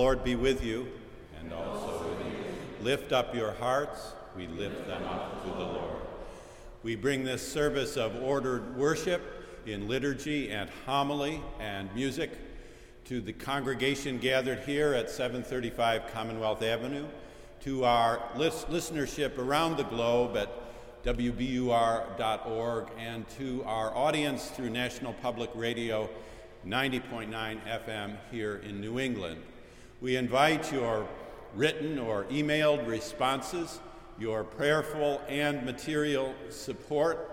Lord be with you, and also with you. Lift up your hearts. We lift them up to the Lord. We bring this service of ordered worship in liturgy and homily and music to the congregation gathered here at 735 Commonwealth Avenue, to our listenership around the globe at WBUR.org, and to our audience through National Public Radio 90.9 FM here in New England. We invite your written or emailed responses, your prayerful and material support,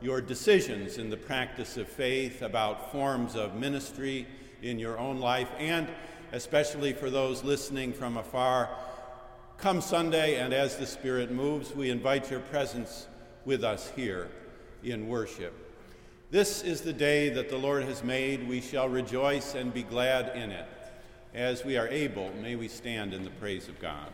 your decisions in the practice of faith about forms of ministry in your own life, and especially for those listening from afar. Come Sunday, and as the Spirit moves, we invite your presence with us here in worship. This is the day that the Lord has made. We shall rejoice and be glad in it. As we are able, may we stand in the praise of God.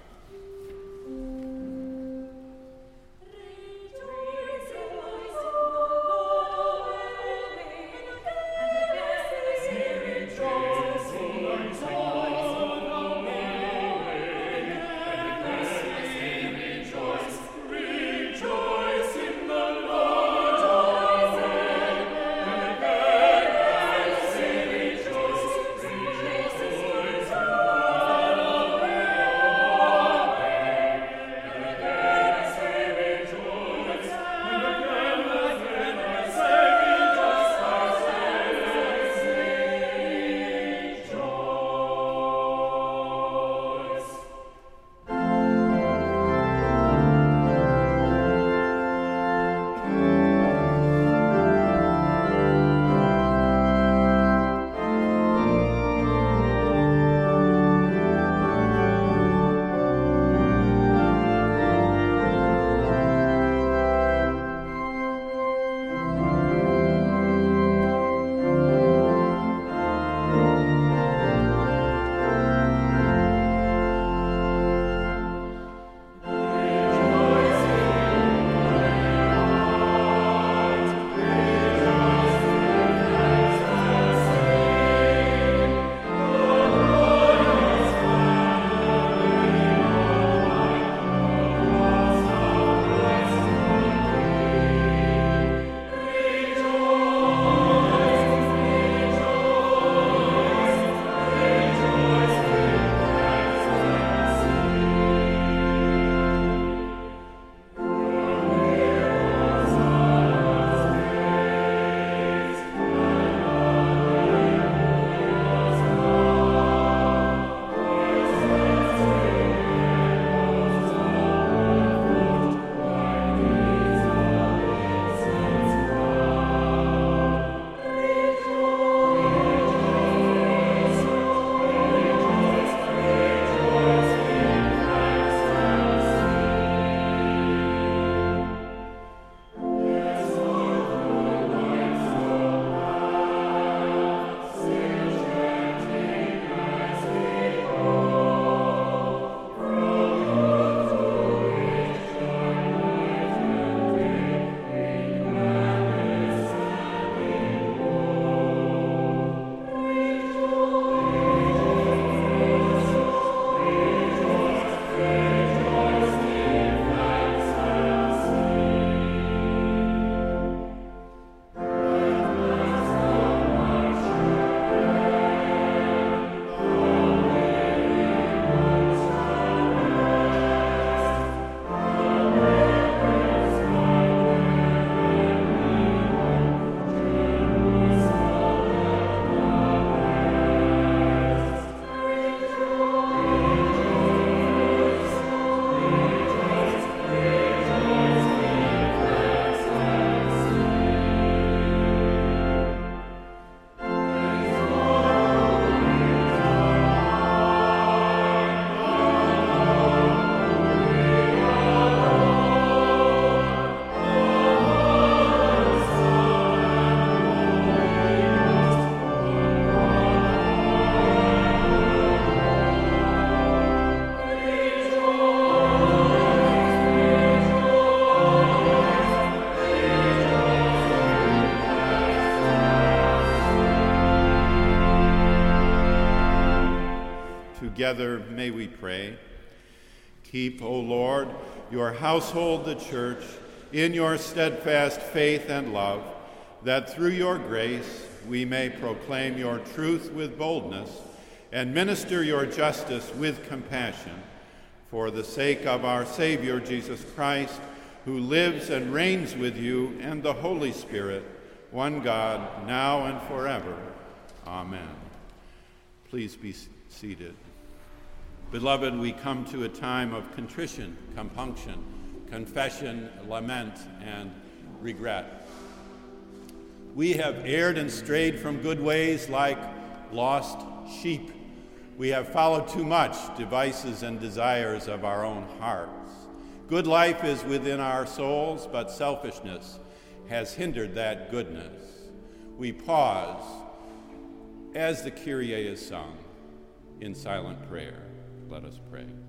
Together may we pray. Keep, O Lord, your household, the church, in your steadfast faith and love, that through your grace we may proclaim your truth with boldness and minister your justice with compassion for the sake of our Savior Jesus Christ, who lives and reigns with you and the Holy Spirit, one God, now and forever. Amen. Please be seated. Beloved, we come to a time of contrition, compunction, confession, lament, and regret. We have erred and strayed from good ways like lost sheep. We have followed too much devices and desires of our own hearts. Good life is within our souls, but selfishness has hindered that goodness. We pause as the Kyrie is sung in silent prayer. Let us pray.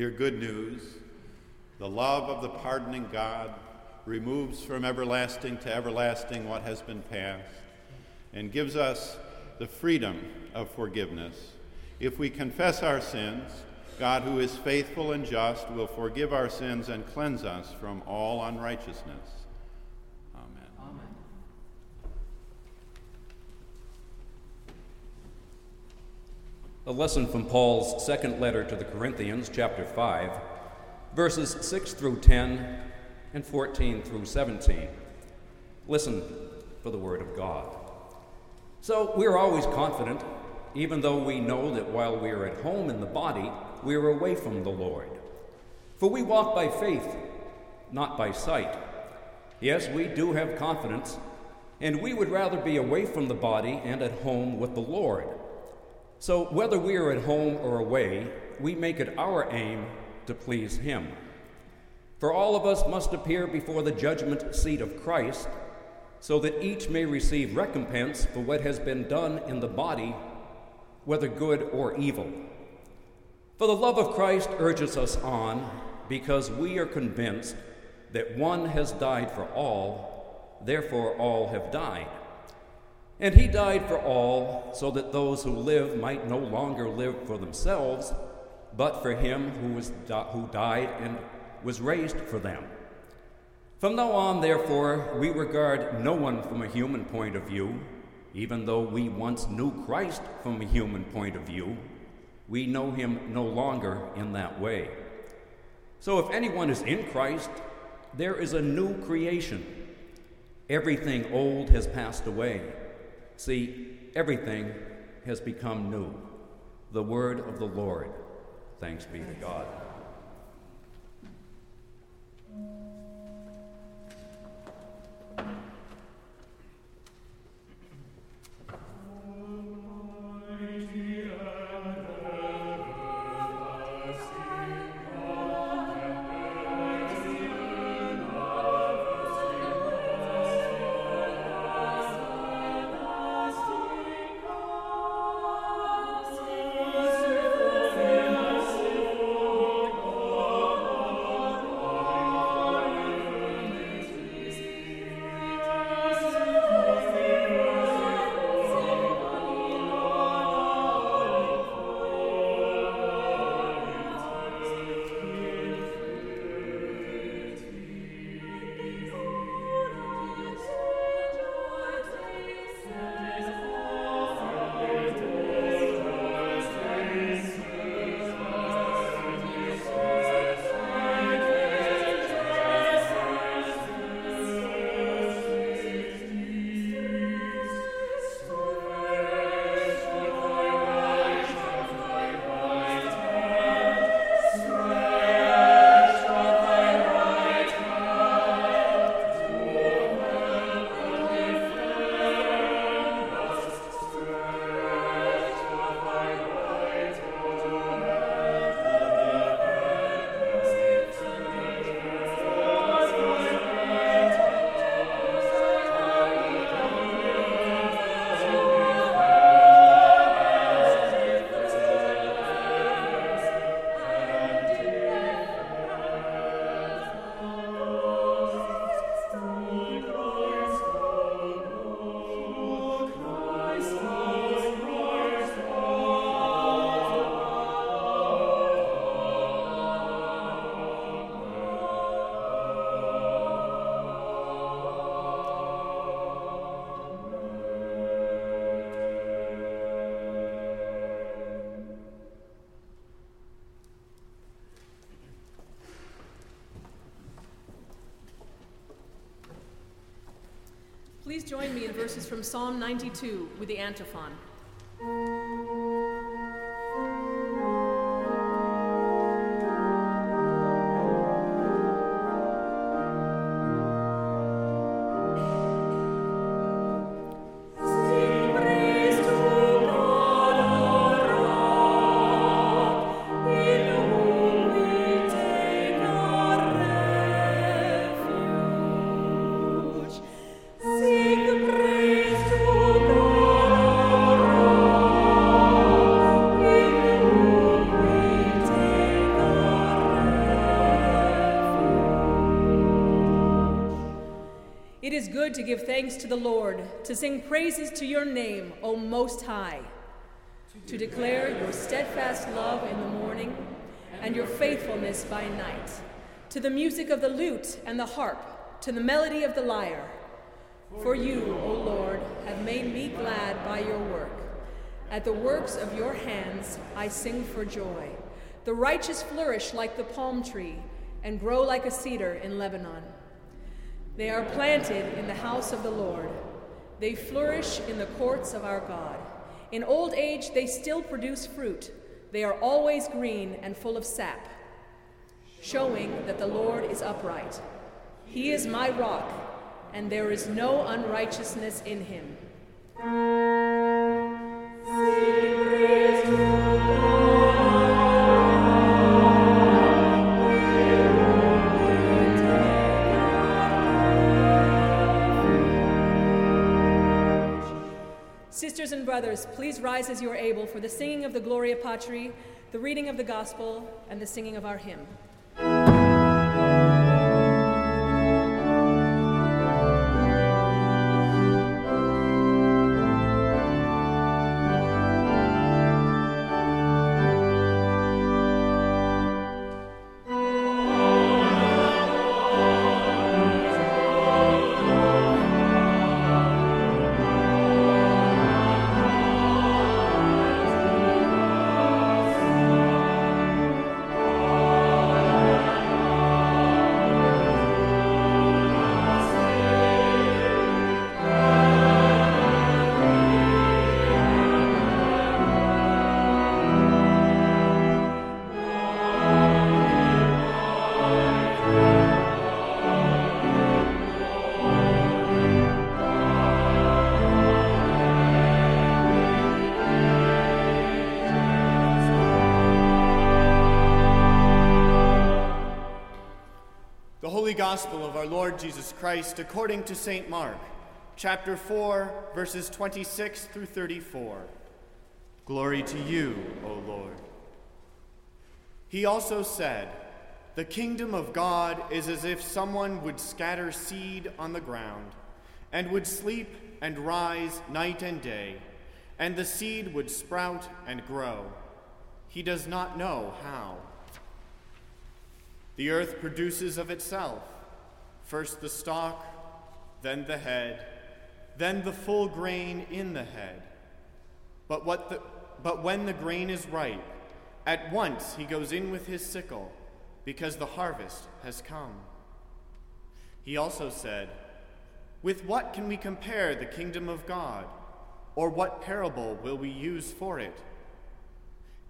Hear good news. The love of the pardoning God removes from everlasting to everlasting what has been past and gives us the freedom of forgiveness. If we confess our sins, God, who is faithful and just, will forgive our sins and cleanse us from all unrighteousness. A lesson from Paul's second letter to the Corinthians, chapter 5, verses 6 through 10 and 14 through 17. Listen for the word of God. So we're always confident, even though we know that while we are at home in the body, we are away from the Lord. For we walk by faith, not by sight. Yes, we do have confidence, and we would rather be away from the body and at home with the Lord. So, whether we are at home or away, we make it our aim to please Him. For all of us must appear before the judgment seat of Christ, so that each may receive recompense for what has been done in the body, whether good or evil. For the love of Christ urges us on, because we are convinced that one has died for all, therefore all have died. And he died for all, so that those who live might no longer live for themselves, but for him who, was who died and was raised for them. From now on, therefore, we regard no one from a human point of view, even though we once knew Christ from a human point of view. We know him no longer in that way. So if anyone is in Christ, there is a new creation. Everything old has passed away. See, everything has become new. The word of the Lord. Thanks be to God. Please join me in verses from Psalm 92 with the antiphon. Thanks to the Lord, to sing praises to your name, O Most High, to declare your steadfast love in the morning and your faithfulness by night, to the music of the lute and the harp, to the melody of the lyre. For you, O Lord, have made me glad by your work. At the works of your hands I sing for joy. The righteous flourish like the palm tree and grow like a cedar in Lebanon. They are planted in the house of the Lord. They flourish in the courts of our God. In old age, they still produce fruit. They are always green and full of sap, showing that the Lord is upright. He is my rock, and there is no unrighteousness in him. Sisters and brothers, please rise as you are able for the singing of the Gloria Patri, the reading of the Gospel, and the singing of our hymn. Gospel of our Lord Jesus Christ according to St. Mark, chapter 4, verses 26 through 34. Glory to you, O Lord. He also said, The kingdom of God is as if someone would scatter seed on the ground, and would sleep and rise night and day, and the seed would sprout and grow. He does not know how. The earth produces of itself First the stalk, then the head, then the full grain in the head. But, what the, but when the grain is ripe, at once he goes in with his sickle, because the harvest has come. He also said, With what can we compare the kingdom of God? Or what parable will we use for it?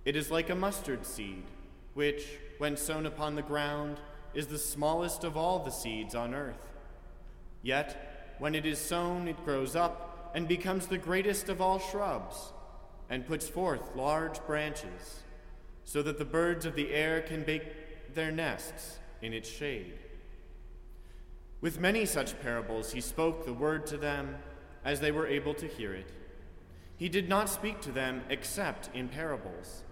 It is like a mustard seed, which, when sown upon the ground, is the smallest of all the seeds on earth. Yet, when it is sown, it grows up and becomes the greatest of all shrubs, and puts forth large branches, so that the birds of the air can make their nests in its shade. With many such parables, he spoke the word to them as they were able to hear it. He did not speak to them except in parables,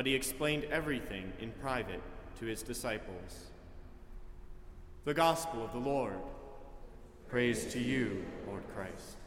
but he explained everything in private to his disciples. The Gospel of the Lord. Praise to you, Lord Christ.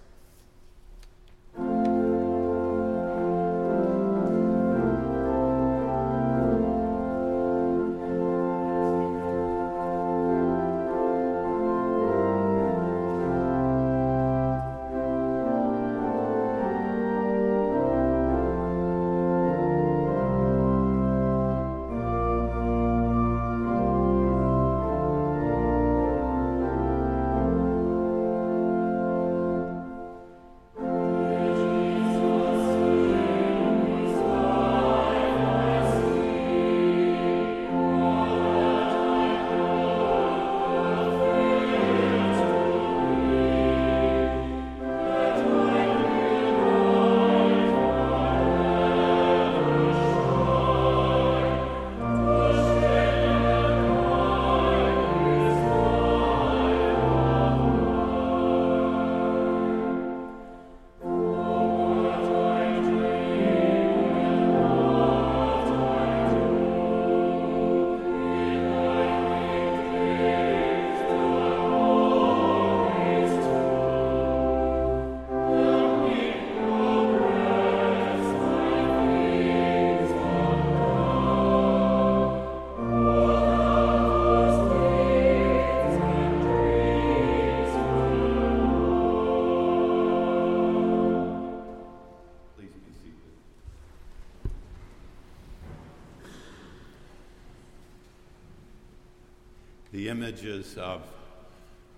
The images of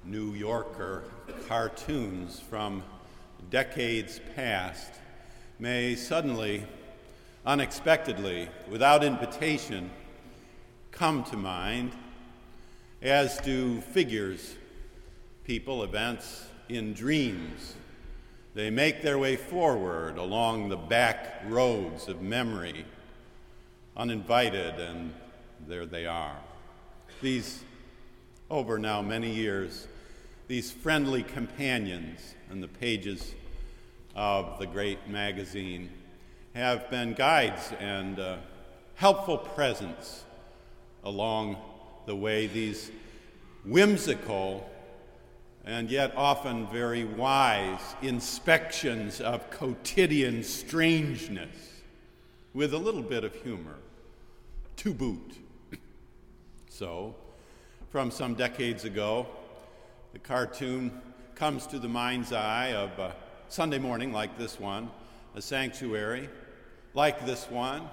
New Yorker cartoons from decades past may suddenly, unexpectedly, without invitation, come to mind, as do figures, people, events in dreams. They make their way forward along the back roads of memory, uninvited, and there they are. These, over now many years, these friendly companions in the pages of the great magazine have been guides and uh, helpful presence along the way. These whimsical and yet often very wise inspections of quotidian strangeness with a little bit of humor to boot. So, from some decades ago, the cartoon comes to the mind's eye of a Sunday morning like this one, a sanctuary like this one.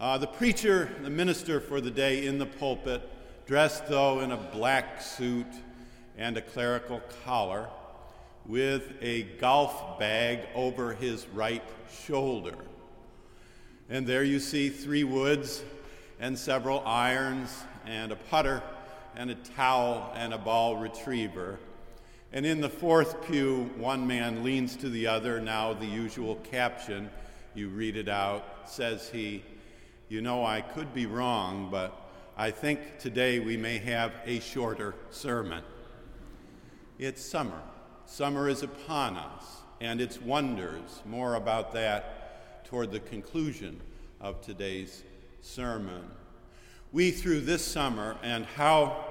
Uh, the preacher, the minister for the day in the pulpit, dressed though in a black suit and a clerical collar, with a golf bag over his right shoulder. And there you see three woods and several irons and a putter and a towel and a ball retriever. And in the fourth pew, one man leans to the other. Now, the usual caption, you read it out, says he, You know, I could be wrong, but I think today we may have a shorter sermon. It's summer. Summer is upon us, and its wonders. More about that toward the conclusion of today's sermon. We, through this summer, and how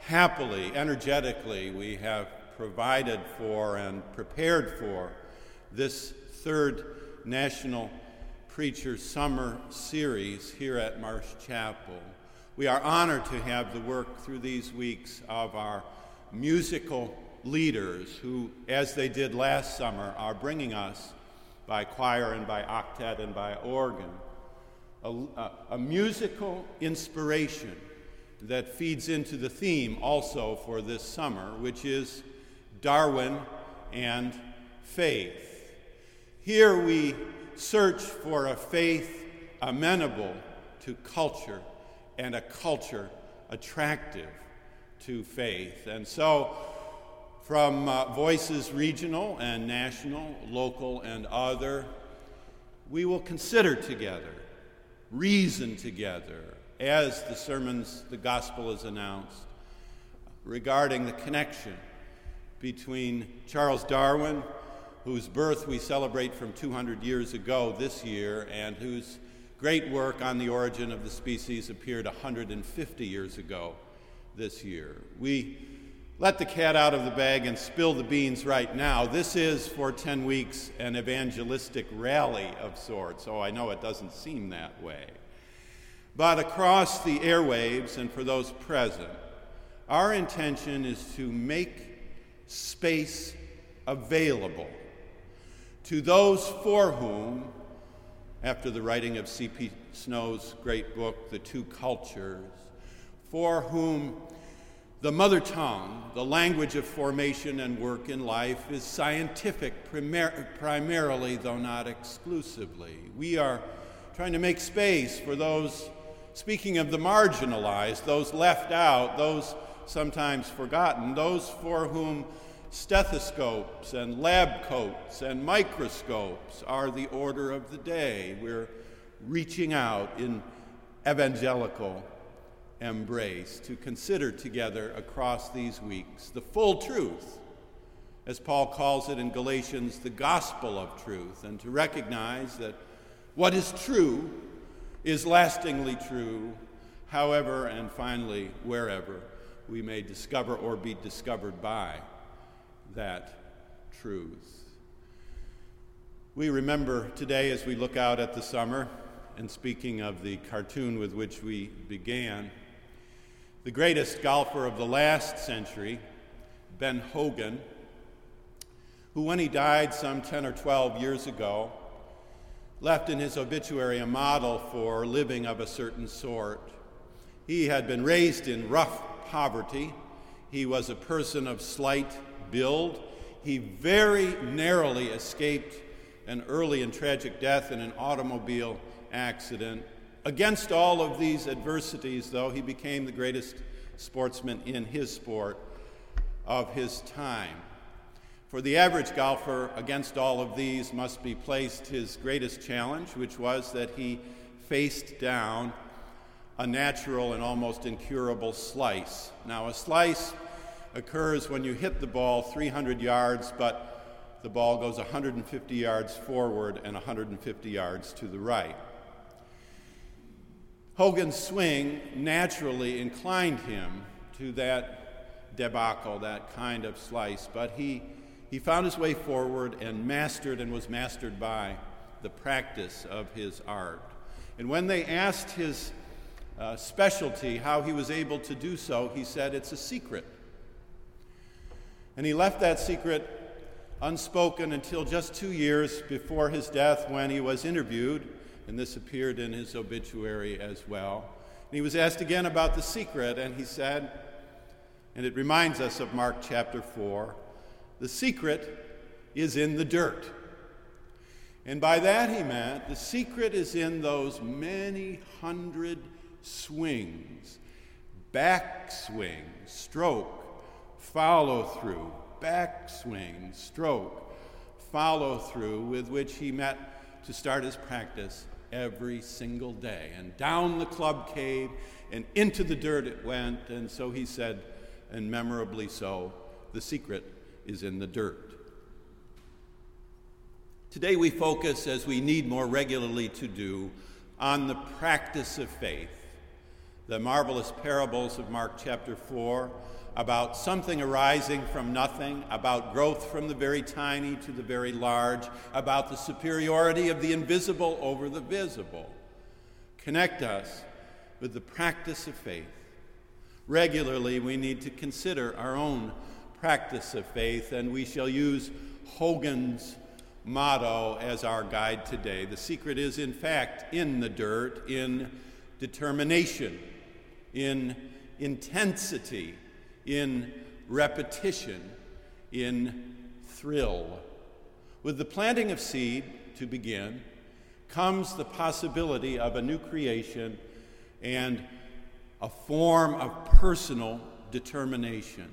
happily, energetically, we have provided for and prepared for this third National Preacher Summer Series here at Marsh Chapel. We are honored to have the work through these weeks of our musical leaders who, as they did last summer, are bringing us by choir and by octet and by organ a, a, musical inspiration that feeds into the theme also for this summer, which is Darwin and faith. Here we search for a faith amenable to culture and a culture attractive to faith. And so, from uh, voices regional and national, local and other, we will consider together, reason together, as the sermons, the gospel is announced, regarding the connection between Charles Darwin, whose birth we celebrate from 200 years ago this year, and whose great work on the origin of the species appeared 150 years ago this year. We let the cat out of the bag and spill the beans right now. This is, for 10 weeks, an evangelistic rally of sorts. Oh, I know it doesn't seem that way. But across the airwaves and for those present, our intention is to make space available to those for whom, after the writing of C.P. Snow's great book, The Two Cultures, for whom the mother tongue, the language of formation and work in life, is scientific primar- primarily, though not exclusively. We are trying to make space for those, speaking of the marginalized, those left out, those sometimes forgotten, those for whom stethoscopes and lab coats and microscopes are the order of the day. We're reaching out in evangelical embrace to consider together across these weeks the full truth, as Paul calls it in Galatians, the gospel of truth, and to recognize that what is true is lastingly true, however and finally wherever we may discover or be discovered by that truth. We remember today as we look out at the summer, and speaking of the cartoon with which we began, the greatest golfer of the last century, Ben Hogan, who, when he died some 10 or 12 years ago, left in his obituary a model for living of a certain sort. He had been raised in rough poverty. He was a person of slight build. He very narrowly escaped an early and tragic death in an automobile accident. Against all of these adversities, though, he became the greatest sportsman in his sport of his time. For the average golfer, against all of these must be placed his greatest challenge, which was that he faced down a natural and almost incurable slice. Now, a slice occurs when you hit the ball 300 yards, but the ball goes 150 yards forward and 150 yards to the right. Hogan's swing naturally inclined him to that debacle, that kind of slice, but he, he found his way forward and mastered and was mastered by the practice of his art. And when they asked his uh, specialty, how he was able to do so, he said, It's a secret. And he left that secret unspoken until just two years before his death when he was interviewed, and this appeared in his obituary as well. And he was asked again about the secret, and he said, and it reminds us of Mark chapter 4 the secret is in the dirt. And by that he meant the secret is in those many hundred swings, backswing, stroke, follow through, backswing, stroke, follow through, with which he met to start his practice every single day. And down the club cave and into the dirt it went. And so he said, and memorably so, the secret is in the dirt. Today we focus, as we need more regularly to do, on the practice of faith the marvelous parables of Mark chapter 4 about something arising from nothing, about growth from the very tiny to the very large, about the superiority of the invisible over the visible. Connect us with the practice of faith. Regularly, we need to consider our own practice of faith, and we shall use Hogan's motto as our guide today. The secret is, in fact, in the dirt, in determination in intensity, in repetition, in thrill. With the planting of seed to begin comes the possibility of a new creation and a form of personal determination.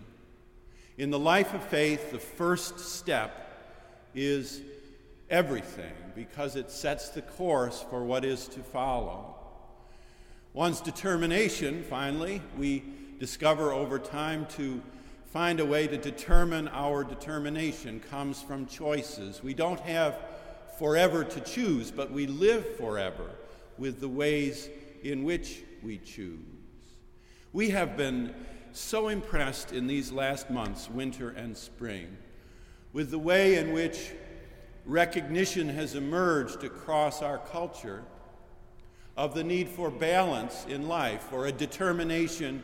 In the life of faith, the first step is everything because it sets the course for what is to follow. One's determination, finally, we discover over time to find a way to determine our determination comes from choices. We don't have forever to choose, but we live forever with the ways in which we choose. We have been so impressed in these last months, winter and spring, with the way in which recognition has emerged across our culture of the need for balance in life, for a determination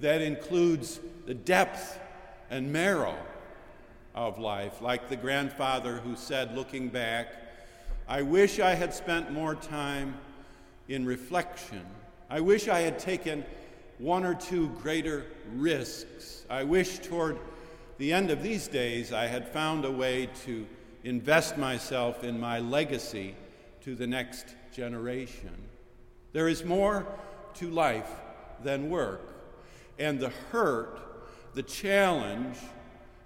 that includes the depth and marrow of life, like the grandfather who said, looking back, I wish I had spent more time in reflection. I wish I had taken one or two greater risks. I wish toward the end of these days I had found a way to invest myself in my legacy to the next generation. There is more to life than work. And the hurt, the challenge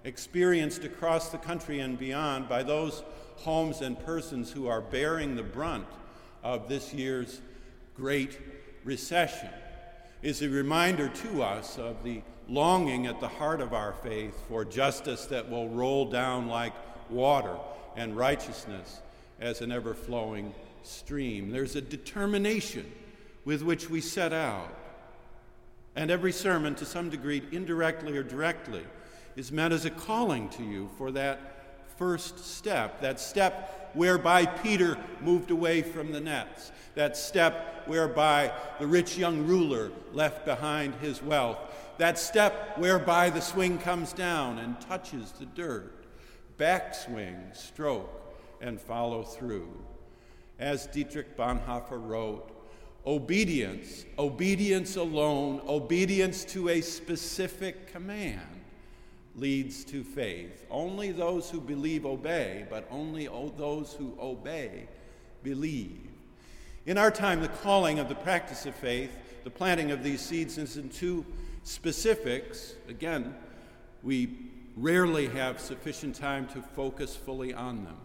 experienced across the country and beyond by those homes and persons who are bearing the brunt of this year's great recession is a reminder to us of the longing at the heart of our faith for justice that will roll down like water and righteousness as an ever flowing stream. There's a determination with which we set out. And every sermon, to some degree, indirectly or directly, is meant as a calling to you for that first step, that step whereby Peter moved away from the nets, that step whereby the rich young ruler left behind his wealth, that step whereby the swing comes down and touches the dirt, backswing, stroke, and follow through. As Dietrich Bonhoeffer wrote, obedience, obedience alone, obedience to a specific command leads to faith. Only those who believe obey, but only those who obey believe. In our time, the calling of the practice of faith, the planting of these seeds, is in two specifics. Again, we rarely have sufficient time to focus fully on them.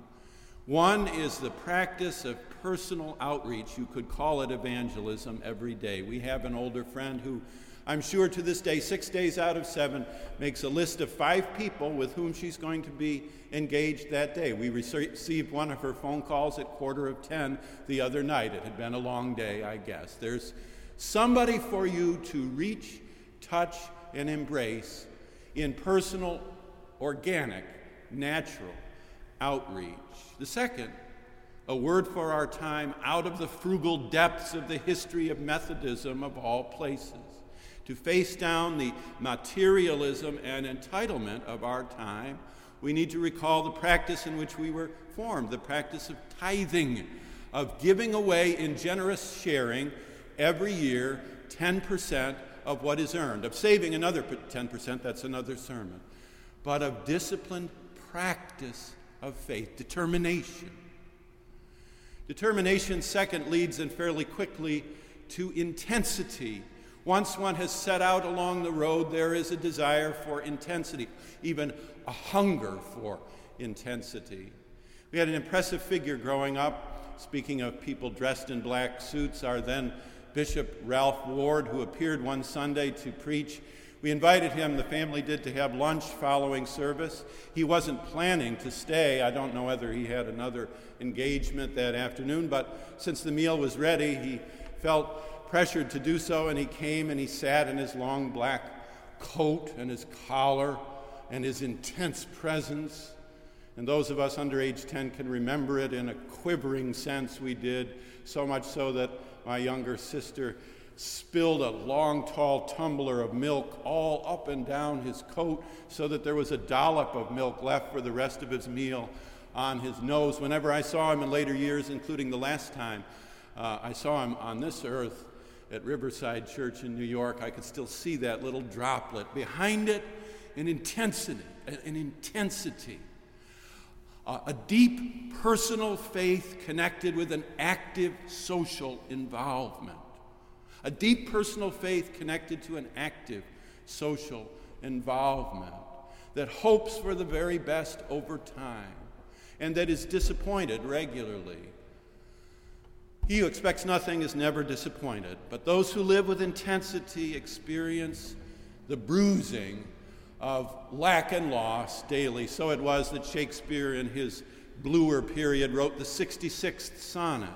One is the practice of personal outreach. You could call it evangelism every day. We have an older friend who I'm sure to this day, six days out of seven, makes a list of five people with whom she's going to be engaged that day. We received one of her phone calls at quarter of ten the other night. It had been a long day, I guess. There's somebody for you to reach, touch, and embrace in personal, organic, natural outreach. The second, a word for our time out of the frugal depths of the history of Methodism of all places to face down the materialism and entitlement of our time, we need to recall the practice in which we were formed the practice of tithing, of giving away in generous sharing every year 10% of what is earned, of saving another 10%, that's another sermon, but of disciplined practice of faith, determination. Determination, second, leads and fairly quickly to intensity once one has set out along the road, there is a desire for intensity, even a hunger for intensity. We had an impressive figure growing up. Speaking of people dressed in black suits, our then Bishop Ralph Ward, who appeared one Sunday to preach. We invited him, the family did, to have lunch following service. He wasn't planning to stay. I don't know whether he had another engagement that afternoon, but since the meal was ready, he felt pressured to do so, and he came and he sat in his long black coat and his collar and his intense presence. And those of us under age 10 can remember it in a quivering sense. We did, so much so that my younger sister spilled a long, tall tumbler of milk all up and down his coat so that there was a dollop of milk left for the rest of his meal on his nose. Whenever I saw him in later years, including the last time uh, I saw him on this earth, at Riverside Church in New York, I could still see that little droplet. Behind it, an intensity, an intensity, uh, a deep personal faith connected with an active social involvement. A deep personal faith connected to an active social involvement that hopes for the very best over time and that is disappointed regularly he who expects nothing is never disappointed, but those who live with intensity experience the bruising of lack and loss daily. So it was that Shakespeare, in his bluer period, wrote the 66th sonnet.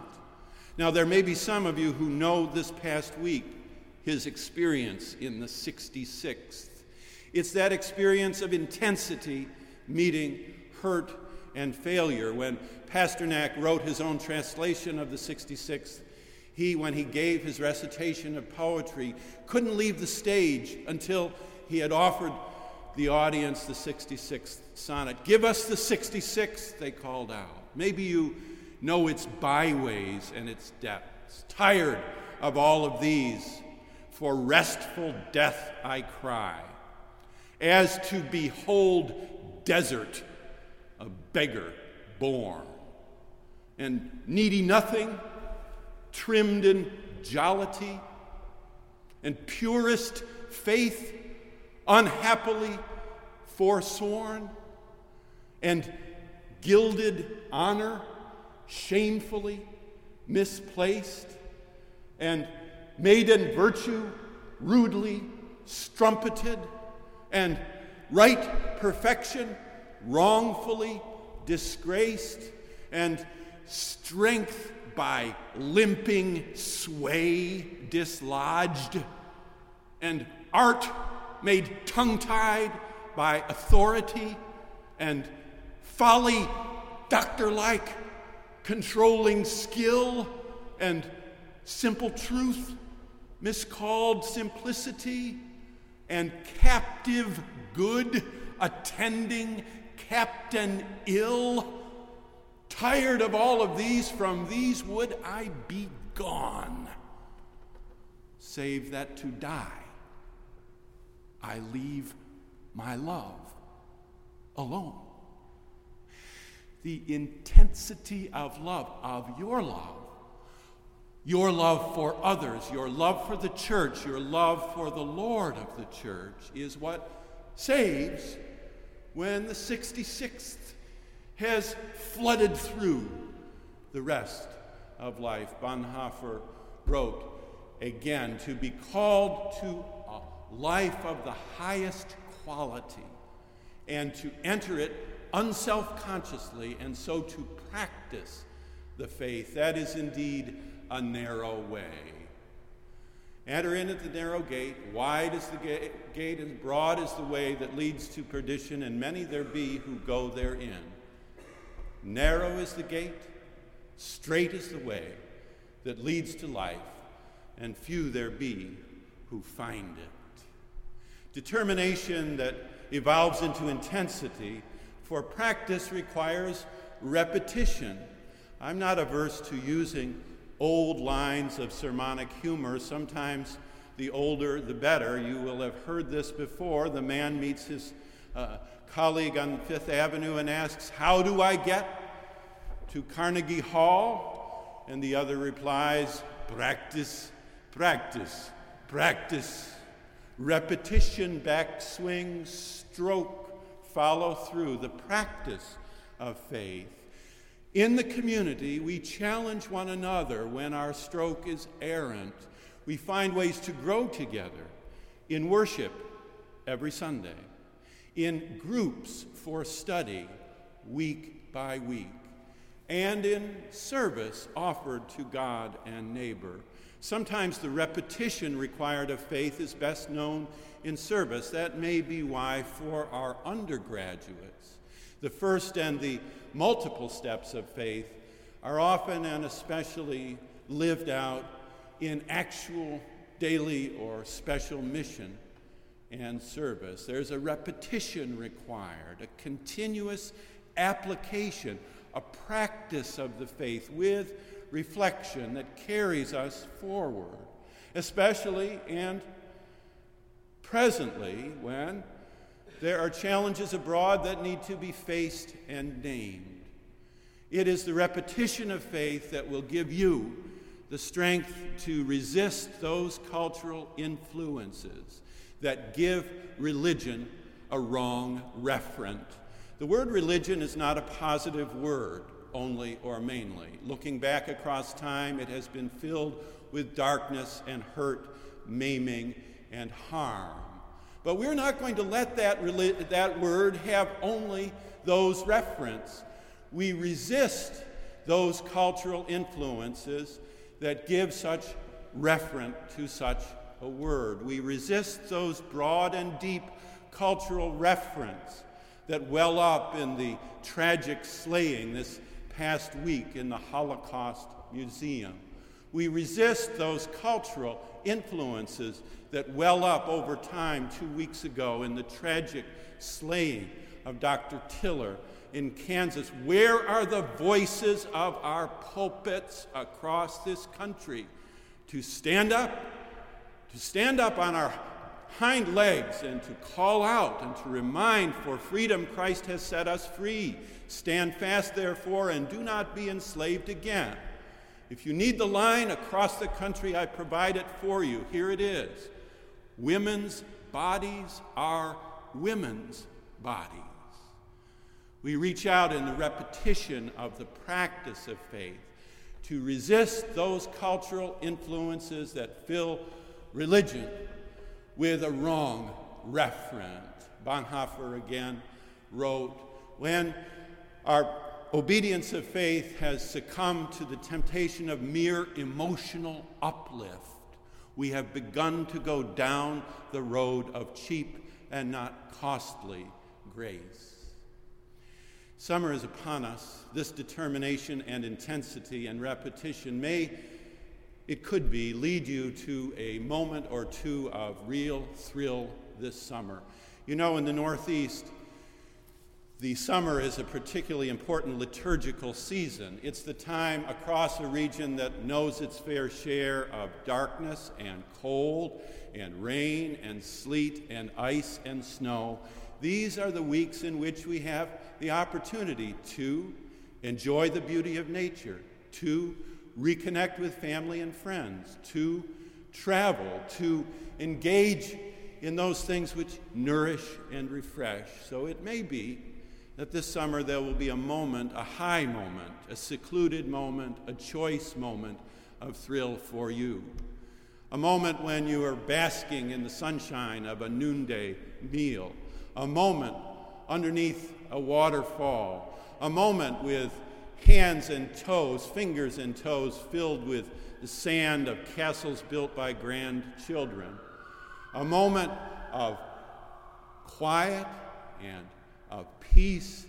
Now, there may be some of you who know this past week his experience in the 66th. It's that experience of intensity meeting hurt and failure. When Pasternak wrote his own translation of the 66th, he, when he gave his recitation of poetry, couldn't leave the stage until he had offered the audience the 66th sonnet. Give us the 66th, they called out. Maybe you know its byways and its depths. Tired of all of these, for restful death I cry, as to behold desert a beggar born, and needy nothing, trimmed in jollity, and purest faith unhappily forsworn, and gilded honor shamefully misplaced, and maiden virtue rudely strumpeted, and right perfection wrongfully disgraced, and strength by limping sway dislodged, and art made tongue tied by authority, and folly doctor like controlling skill, and simple truth miscalled simplicity, and captive good attending captain ill. Tired of all of these, from these would I be gone. save that to die, I leave my love alone. The intensity of love, of your love, your love for others, your love for the church, your love for the Lord of the church is what saves when the 66th has flooded through the rest of life. Bonhoeffer wrote again to be called to a life of the highest quality and to enter it unself consciously and so to practice the faith. That is indeed a narrow way. Enter in at the narrow gate. Wide is the ga- gate, and broad is the way that leads to perdition, and many there be who go therein. Narrow is the gate, straight is the way that leads to life, and few there be who find it. Determination that evolves into intensity for practice requires repetition. I'm not averse to using old lines of sermonic humor. Sometimes the older, the better. You will have heard this before. The man meets his uh, colleague on Fifth Avenue and asks, How do I get to Carnegie Hall? And the other replies, Practice, practice, practice. Repetition, backswing, stroke, follow through, the practice of faith. In the community, we challenge one another when our stroke is errant. We find ways to grow together in worship every Sunday, in groups for study week by week, and in service offered to God and neighbor. Sometimes the repetition required of faith is best known in service. That may be why, for our undergraduates, the first and the multiple steps of faith are often and especially lived out in actual daily or special mission and service. There's a repetition required, a continuous application, a practice of the faith with reflection that carries us forward, especially and presently when there are challenges abroad that need to be faced and named. It is the repetition of faith that will give you the strength to resist those cultural influences that give religion a wrong referent. The word religion is not a positive word only or mainly. Looking back across time, it has been filled with darkness and hurt, maiming, and harm. But we're not going to let that, that word have only those reference. We resist those cultural influences that give such referent to such a word. We resist those broad and deep cultural reference that well up in the tragic slaying this past week in the Holocaust Museum. We resist those cultural influences that well up over time two weeks ago in the tragic slaying of Dr. Tiller in Kansas. Where are the voices of our pulpits across this country to stand up, to stand up on our hind legs and to call out and to remind, for freedom Christ has set us free. Stand fast, therefore, and do not be enslaved again. If you need the line across the country, I provide it for you. Here it is Women's bodies are women's bodies. We reach out in the repetition of the practice of faith to resist those cultural influences that fill religion with a wrong referent. Bonhoeffer again wrote When our obedience of faith has succumbed to the temptation of mere emotional uplift, we have begun to go down the road of cheap and not costly grace. Summer is upon us. This determination and intensity and repetition may, it could be, lead you to a moment or two of real thrill this summer. You know, in the Northeast, The summer is a particularly important liturgical season. It's the time across a region that knows its fair share of darkness and cold and rain and sleet and ice and snow. These are the weeks in which we have the opportunity to enjoy the beauty of nature, to reconnect with family and friends, to travel, to engage in those things which nourish and refresh. So it may be that this summer there will be a moment, a high moment, a secluded moment, a choice moment of thrill for you. A moment when you are basking in the sunshine of a noonday meal. A moment underneath a waterfall. A moment with hands and toes, fingers and toes filled with the sand of castles built by grandchildren. A moment of quiet and of peace,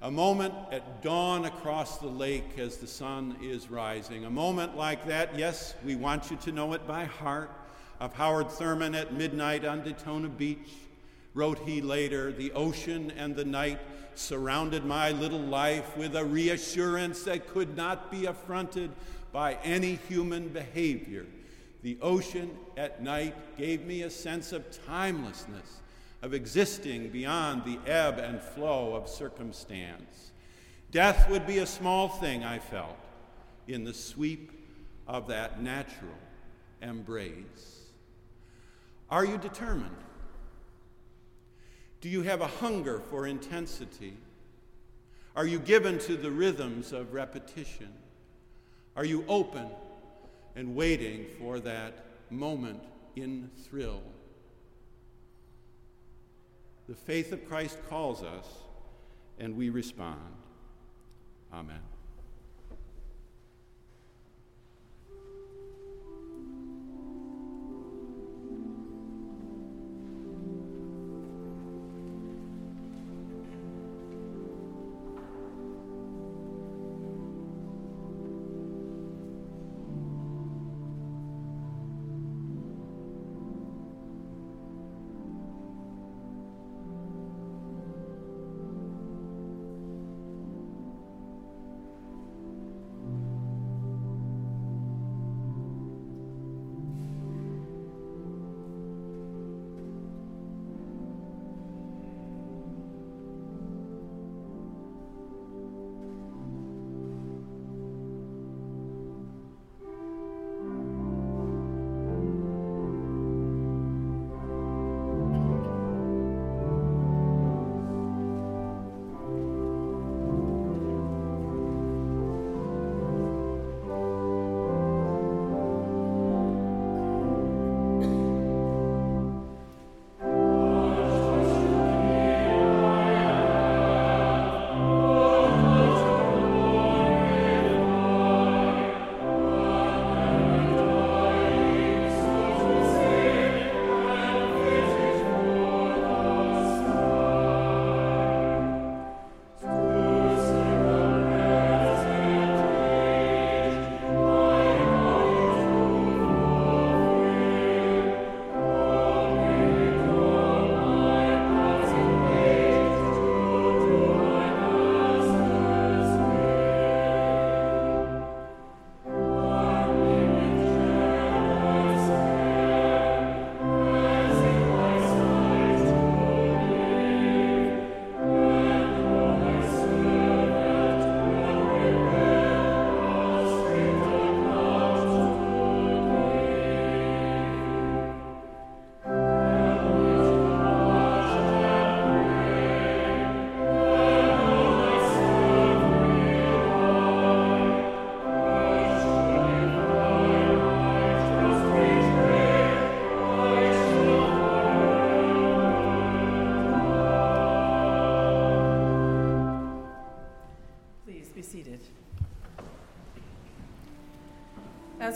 a moment at dawn across the lake as the sun is rising. A moment like that, yes, we want you to know it by heart, of Howard Thurman at midnight on Daytona Beach. Wrote he later, the ocean and the night surrounded my little life with a reassurance that could not be affronted by any human behavior. The ocean at night gave me a sense of timelessness of existing beyond the ebb and flow of circumstance. Death would be a small thing, I felt, in the sweep of that natural embrace. Are you determined? Do you have a hunger for intensity? Are you given to the rhythms of repetition? Are you open and waiting for that moment in thrill? The faith of Christ calls us, and we respond. Amen.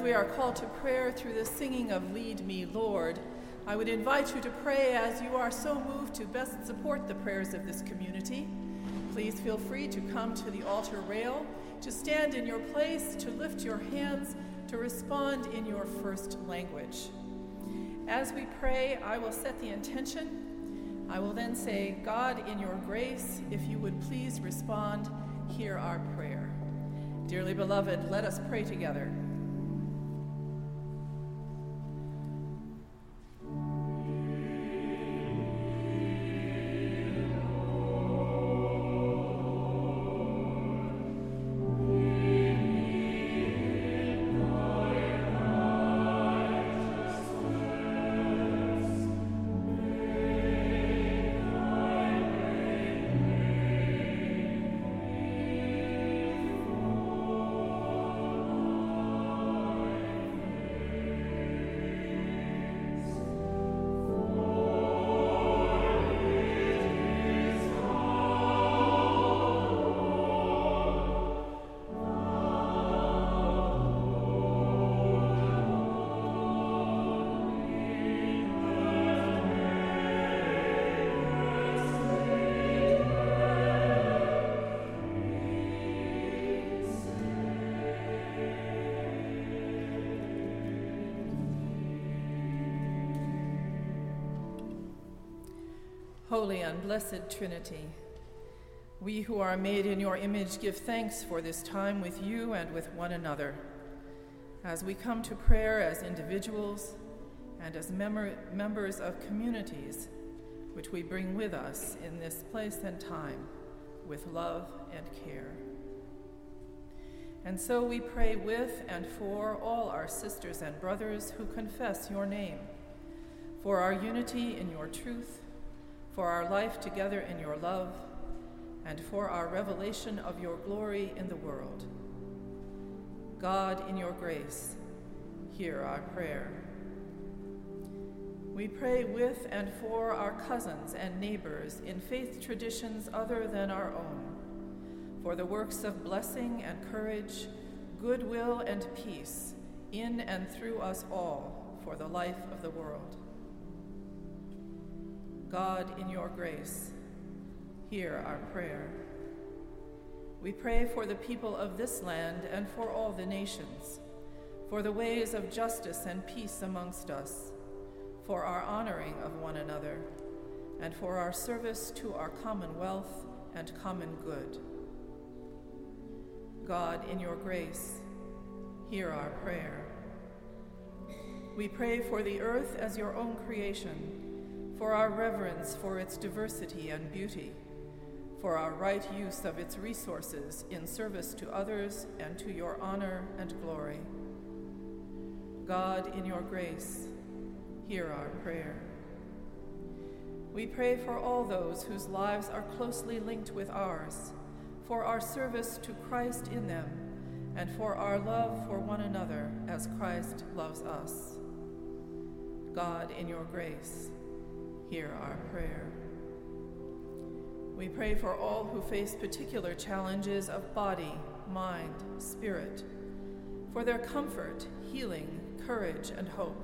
We are called to prayer through the singing of Lead Me, Lord, I would invite you to pray as you are so moved to best support the prayers of this community. Please feel free to come to the altar rail, to stand in your place, to lift your hands, to respond in your first language. As we pray, I will set the intention. I will then say, God, in your grace, if you would please respond, hear our prayer. Dearly beloved, let us pray together. Holy and blessed Trinity, we who are made in your image give thanks for this time with you and with one another. As we come to prayer as individuals and as mem- members of communities, which we bring with us in this place and time with love and care. And so we pray with and for all our sisters and brothers who confess your name, for our unity in your truth for our life together in your love, and for our revelation of your glory in the world. God, in your grace, hear our prayer. We pray with and for our cousins and neighbors in faith traditions other than our own, for the works of blessing and courage, goodwill and peace in and through us all for the life of the world. God, in your grace, hear our prayer. We pray for the people of this land and for all the nations, for the ways of justice and peace amongst us, for our honoring of one another, and for our service to our commonwealth and common good. God, in your grace, hear our prayer. We pray for the earth as your own creation for our reverence for its diversity and beauty, for our right use of its resources in service to others and to your honor and glory. God, in your grace, hear our prayer. We pray for all those whose lives are closely linked with ours, for our service to Christ in them, and for our love for one another as Christ loves us. God, in your grace, hear our prayer. We pray for all who face particular challenges of body, mind, spirit, for their comfort, healing, courage, and hope,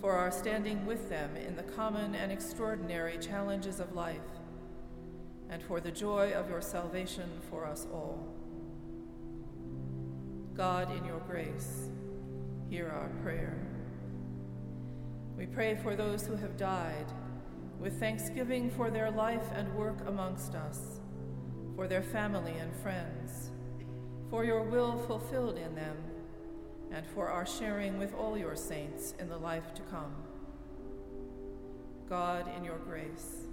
for our standing with them in the common and extraordinary challenges of life, and for the joy of your salvation for us all. God, in your grace, hear our prayer. We pray for those who have died, with thanksgiving for their life and work amongst us, for their family and friends, for your will fulfilled in them, and for our sharing with all your saints in the life to come. God, in your grace,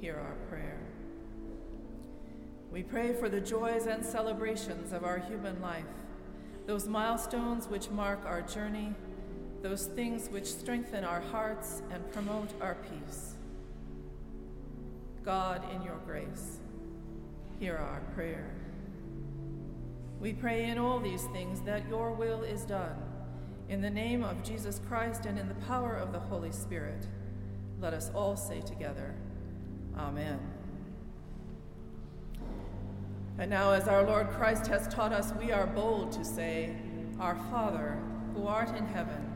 hear our prayer. We pray for the joys and celebrations of our human life, those milestones which mark our journey those things which strengthen our hearts and promote our peace. God, in your grace, hear our prayer. We pray in all these things that your will is done. In the name of Jesus Christ and in the power of the Holy Spirit, let us all say together, Amen. And now, as our Lord Christ has taught us, we are bold to say, Our Father, who art in heaven,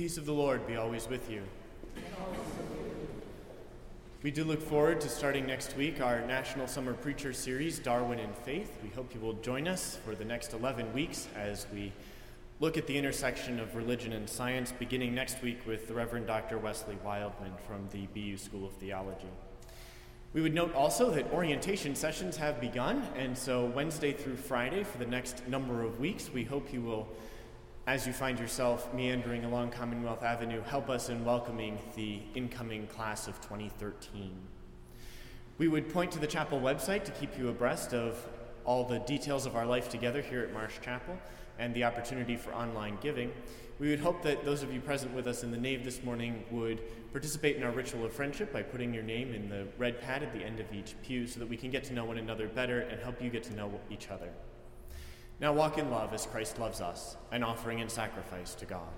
Peace of the Lord be always with you. We do look forward to starting next week our National Summer Preacher Series, Darwin and Faith. We hope you will join us for the next 11 weeks as we look at the intersection of religion and science, beginning next week with the Reverend Dr. Wesley Wildman from the BU School of Theology. We would note also that orientation sessions have begun, and so Wednesday through Friday for the next number of weeks, we hope you will as you find yourself meandering along Commonwealth Avenue, help us in welcoming the incoming class of 2013. We would point to the chapel website to keep you abreast of all the details of our life together here at Marsh Chapel and the opportunity for online giving. We would hope that those of you present with us in the nave this morning would participate in our ritual of friendship by putting your name in the red pad at the end of each pew so that we can get to know one another better and help you get to know each other. Now walk in love as Christ loves us, an offering and sacrifice to God.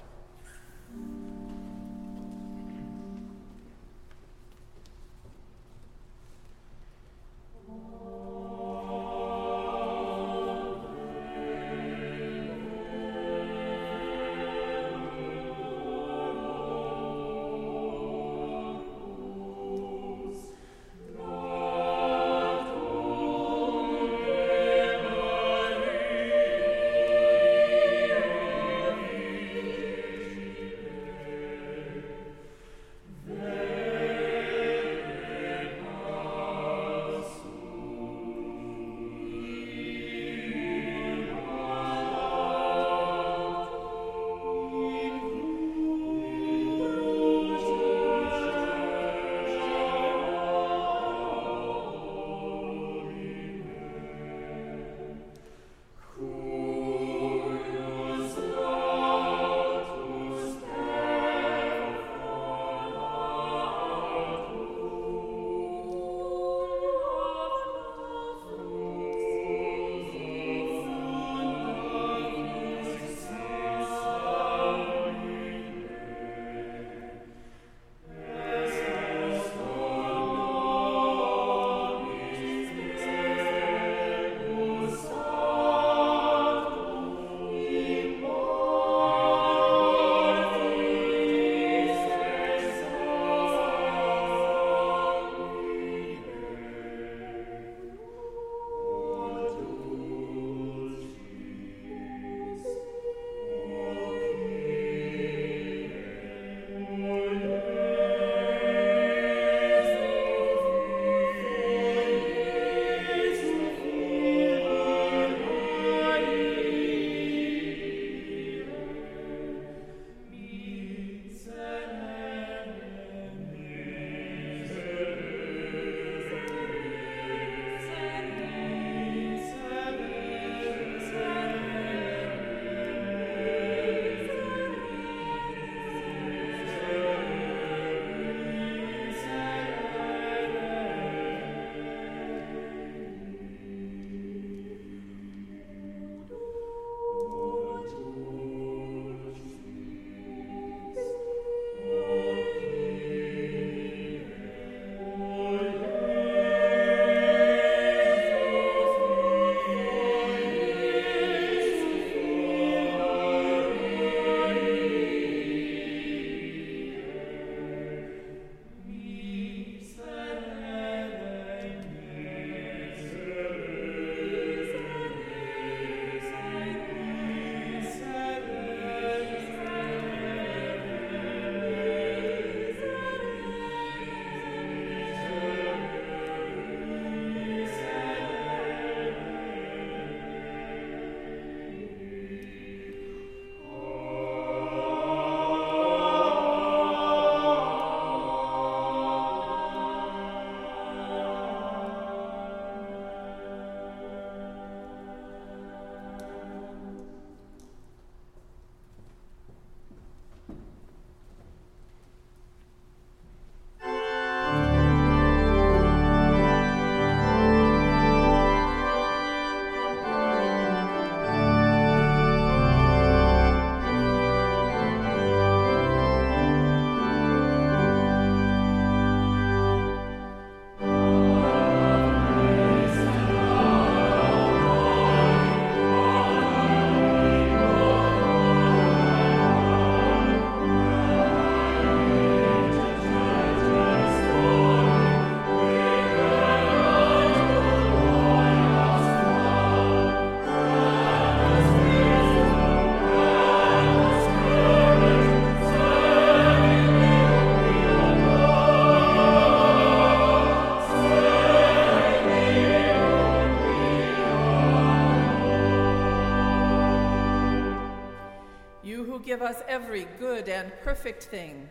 Give us every good and perfect thing.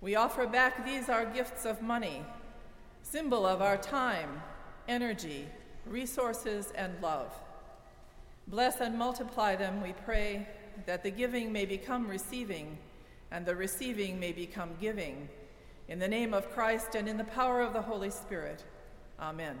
We offer back these our gifts of money, symbol of our time, energy, resources, and love. Bless and multiply them, we pray, that the giving may become receiving, and the receiving may become giving. In the name of Christ and in the power of the Holy Spirit. Amen.